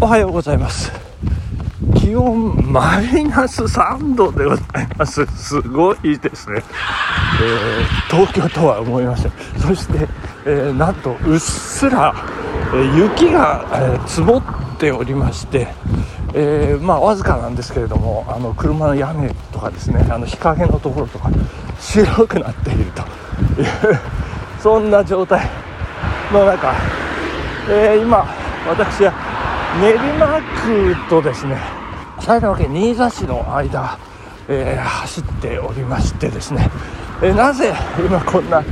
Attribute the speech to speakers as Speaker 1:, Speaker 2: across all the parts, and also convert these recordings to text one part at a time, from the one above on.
Speaker 1: おはようございます。気温マイナス3度でございます。すごいですね、えー、東京とは思いません。そして、えー、なんとうっすら、えー、雪が、え積もっておりましてえー、まあわずかなんですけれどもあの車の屋根とかですねあの日陰のところとか白くなっていると。い うそんな状態の中、えー、今私は練馬区とですね埼玉県新座市の間、えー、走っておりましてですね、えー、なぜ今こんな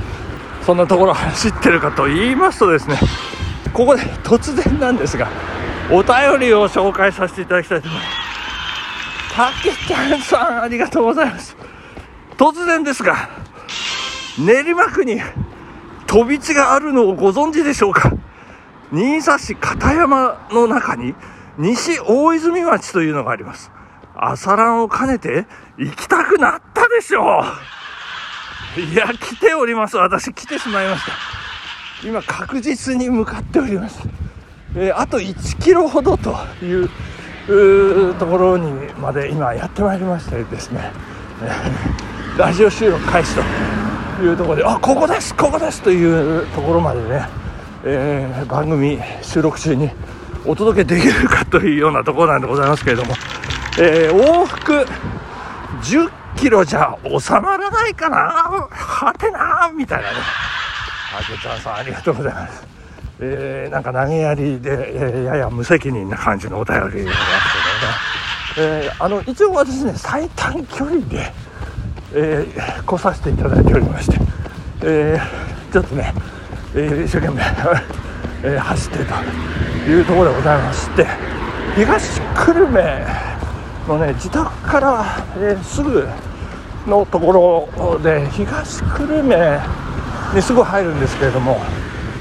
Speaker 1: そんなところ走ってるかと言いますとですねここで突然なんですがお便りを紹介させていただきたいと思います。たけちゃんさんありがとうございます。突然ですが練馬区に飛び地があるのをご存知でしょうか？新座市片山の中に西大泉町というのがあります。朝ランを兼ねて行きたくなったでしょう。いや来ております。私来てしまいました。今確実に向かっております。えー、あと1キロほどというところにまで今やってまいりましてですね、えー、ラジオ収録開始というところであここですここですというところまでね、えー、番組収録中にお届けできるかというようなところなんでございますけれども、えー、往復10キロじゃ収まらないかな。はてなみたいなね。あけちゃんさんありがとうございます。えー、なんか投げやりで、え、やや無責任な感じのお便りがあってね、えー、あの一応私ね最短距離で、え、来させていただいておりまして、え、ちょっとね、え、一生懸命、走ってというところでございまして東久留米のね自宅から、え、すぐのところで東久留米にすぐ入るんですけれども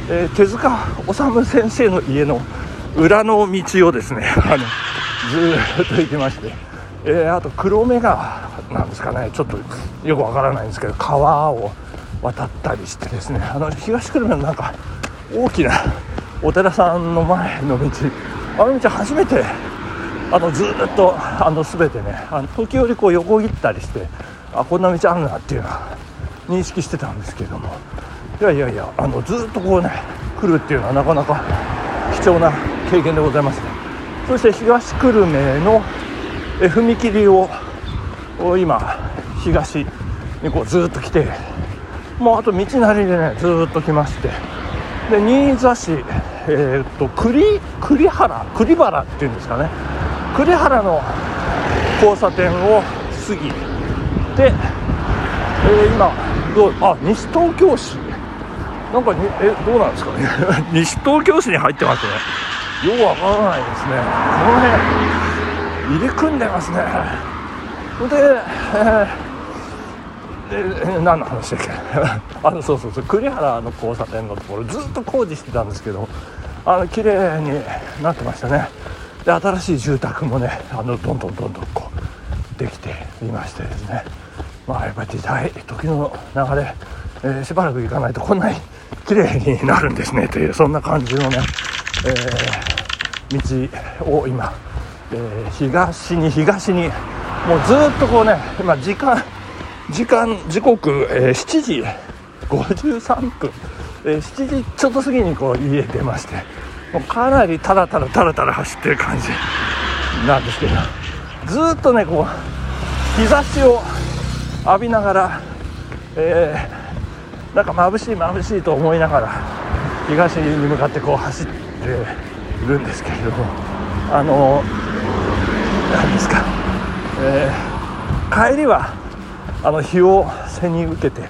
Speaker 1: え、手塚治虫先生の家の裏の道をですね あのずっと行きまして、え、あと黒目川なんですかねちょっとよくわからないんですけど川を渡ったりしてですねあの東久留米のなんか大きなお寺さんの前の道あの道初めてあのずっとあの全てねあの時折こう横切ったりしてあこんな道あるなっていうのは認識してたんですけども。いやいやいやあのずっとこうね来るっていうのはなかなか貴重な経験でございますね。そして東久留米の踏切を今東にこうずっと来てもうあと道なりでねずっと来まして。で新座市えー、っと栗栗原栗原っていうんですかね。栗原の交差点を過ぎて、えー、今どうあ西東京市。なんかにえどうなんですかね。西東京市に入ってますね。よくわからないですね。この辺入り組んでますね。で、えー、で何の話だっけ？あのそうそうそう栗原の交差点のところずっと工事してたんですけどあの綺麗になってましたね。で新しい住宅もねあのどんどんどんどんこうできていましてですね。まあやっぱり時代時の流れ、えー、しばらく行かないとこんなに綺麗になるんですねというそんな感じのね、えー、道を今、えー、東に東にもうずっとこうね今時間時間時刻、えー、7時53分、えー、7時ちょっと過ぎにこう家出ましてもうかなりタラタラタラタラ走ってる感じなんですけどずっとねこう日差しを浴びながら、えーなんか眩しい眩しいと思いながら東に向かってこう走っているんですけれどもあの何ですか、えー、帰りはあの日を背に受けて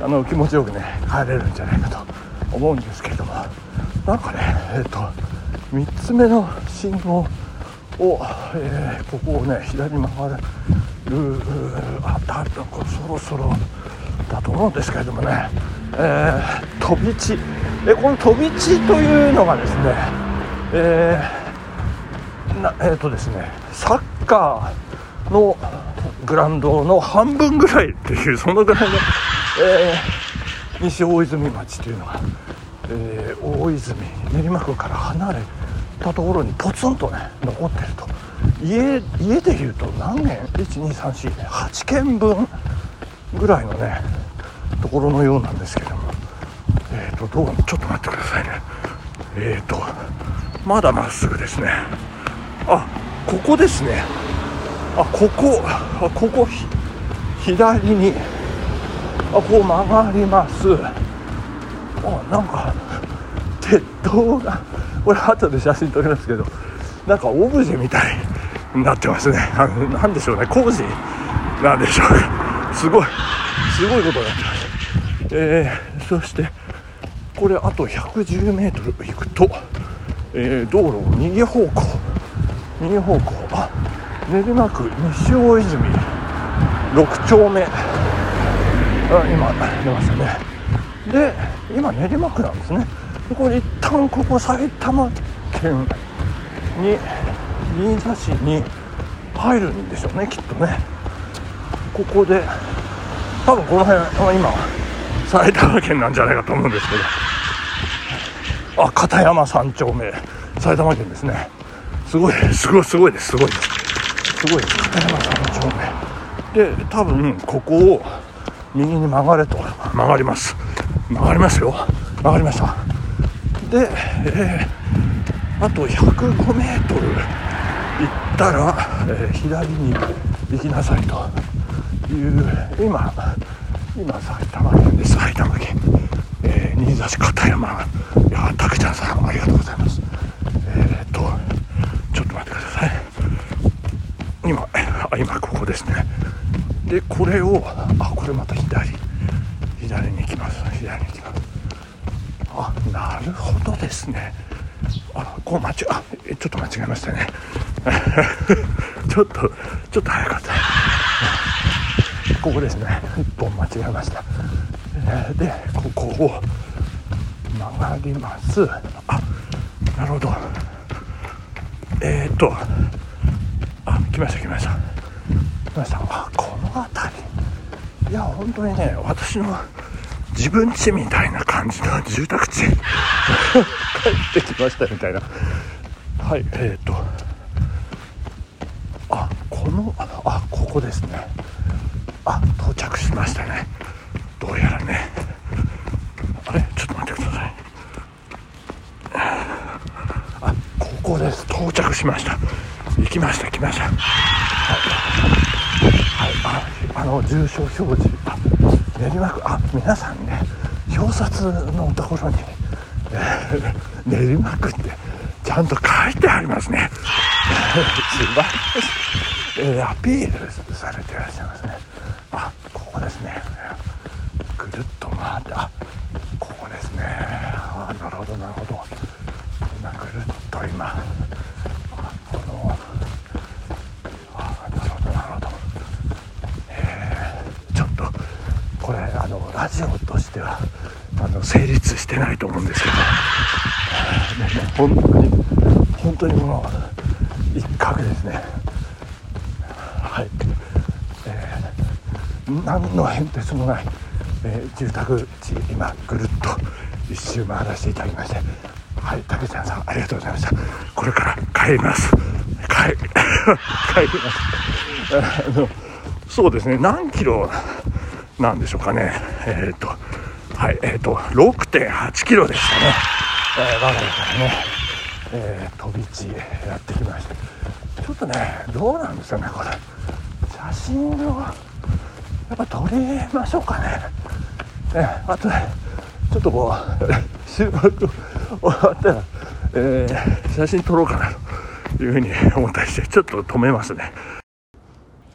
Speaker 1: あの気持ちよくね帰れるんじゃないかと思うんですけれども。なんかねえっ、ー、と3つ目の信号を、えー、ここをね左に曲がるあだそろそろだと思うんですけれどもね、えー、飛び地。えこの飛び地というのがですねえー、なえー、とですねサッカーのグラウンドの半分ぐらいっていうそのぐらいの、えー、西大泉町というのが、えー、大泉練馬区から離れったところにポツンとね残ってると。家家でいうと何軒？12348軒分ぐらいのねところのようなんですけども。えっ、ー、とどうちょっと待ってくださいね。えっ、ー、とまだまっすぐですね。あここですねあここあここ左にあこう曲がります。あなんか鉄塔がこれ後で写真撮りますけどなんかオブジェみたいになってますね。何でしょうね。工事なんでしょうか。すごいすごいことになってます。えー、そしてこれあと 110m 行くと、えー、道路を右方向右方向あ練馬区西大泉。6丁目。あ今出ましたね。で今練馬区なんですね。これ一旦ここ埼玉県に新座市に入るんでしょうねきっとね。ここで多分この辺は今埼玉県なんじゃないかと思うんですけど。あ片山三丁目。埼玉県ですね。すごいすごいすごいですすごいです。すごい。です。片山三丁目で多分ここを右に曲がれと。曲がります。曲がりますよ。曲がりました。で、えー、あと105メートル行ったら、えー、左に行きなさいという今今埼玉県です。埼玉県、えー、新座市片山。いやたけちゃんさんありがとうございますえー、っとちょっと待ってください今ここですね。でこれをあこれまた左。左に行きます。左に行きます。あなるほどですね。あこう間違あちょっと間違えましたね。ちょっとちょっと早かった。ここですね。一本間違えました、でここを曲がります。あなるほど。えー、っとあ来ました来ました。ましたこの辺り。いや本当にね私の自分家みたいな感じの住宅地。帰ってきましたみたいな。はいえっ、ー、と。あこのあここですね。あ到着しましたね。どうやらね。あれちょっと待ってください。あここです。到着しました。行きました来ました、あの住所表示あ練馬区あ皆さんね表札のところに、えー、練馬区ってちゃんと書いてありますね。素晴らしい、えー、アピールされていらっしゃいますね。あここですね。ぐるっと回ってあここですね。あなるほどなるほど。今ぐるっと今ラジオとしてはあの成立してないと思うんですけど、ね、本当に本当にこの一角ですね。はい、えー、何の変哲もない、えー、住宅地今ぐるっと一周回らせていただきまして。はい竹ちゃんさんありがとうございました。これから帰ります。帰 帰ります。あのそうですね。何キロなんでしょうかね。えっ、ー、と、はい、えっ、ー、と、6.8キロでしたね。えー、我が家からね、えー、飛び地やってきました。ちょっとね、どうなんですかね、これ。写真を、やっぱ撮りましょうかね。ね、あとで、ちょっとこう、収録終わったら、えー、写真撮ろうかなというふうに思ったりして、ちょっと止めますね。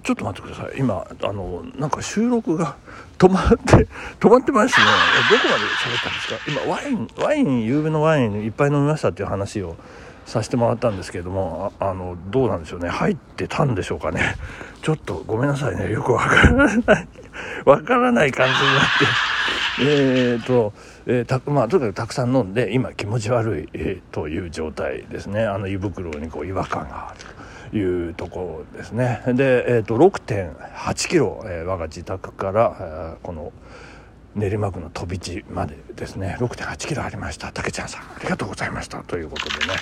Speaker 1: ちょっと待ってください。今あのなんか収録が止まって 止まってますね。どこまで喋ったんですか？今ワインワイン夕べのワインいっぱい飲みましたっていう話をさせてもらったんですけれどもあのどうなんでしょうね。入ってたんでしょうかね。ちょっとごめんなさいね。よくわからない。わからない感じになって。えーと、えー、たまあとにかくたくさん飲んで今気持ち悪い、えー、という状態ですね。あの胃袋にこう違和感が。あるいうところですね。で、えーと、6.8キロ、えー、我が自宅から、えー、この練馬区の飛び地までですね。6 8キロありました。たけちゃんさんありがとうございました。ということでね。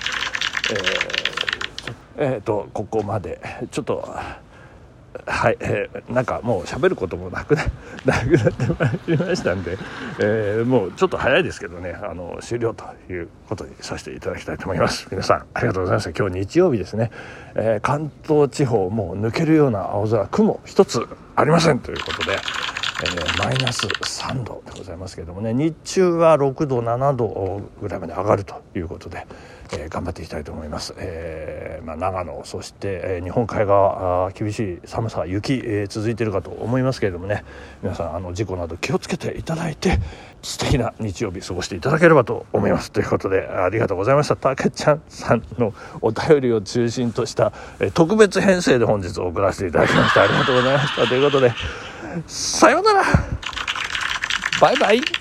Speaker 1: えー、えー、とここまで。ちょっとはい、えー、なんかもう喋ることもなくな なくなってまいりましたんで、えー、もうちょっと早いですけどねあの終了ということにさせていただきたいと思います。皆さんありがとうございました今日日曜日ですね、えー、関東地方もう抜けるような青空雲一つありません。ということで、えー、マイナス3度でございますけれどもね日中は6度7度ぐらいまで上がるということで、えー、頑張っていきたいと思います、えーまあ、長野そして、え、日本海側厳しい寒さ雪、え、続いているかと思いますけれどもね。皆さんあの事故など気をつけていただいて素敵な日曜日過ごしていただければと思います。ということでありがとうございました。たけちゃんさんのお便りを中心とした、え、特別編成で本日送らせていただきました。ありがとうございました。ということでさようなら。バイバイ。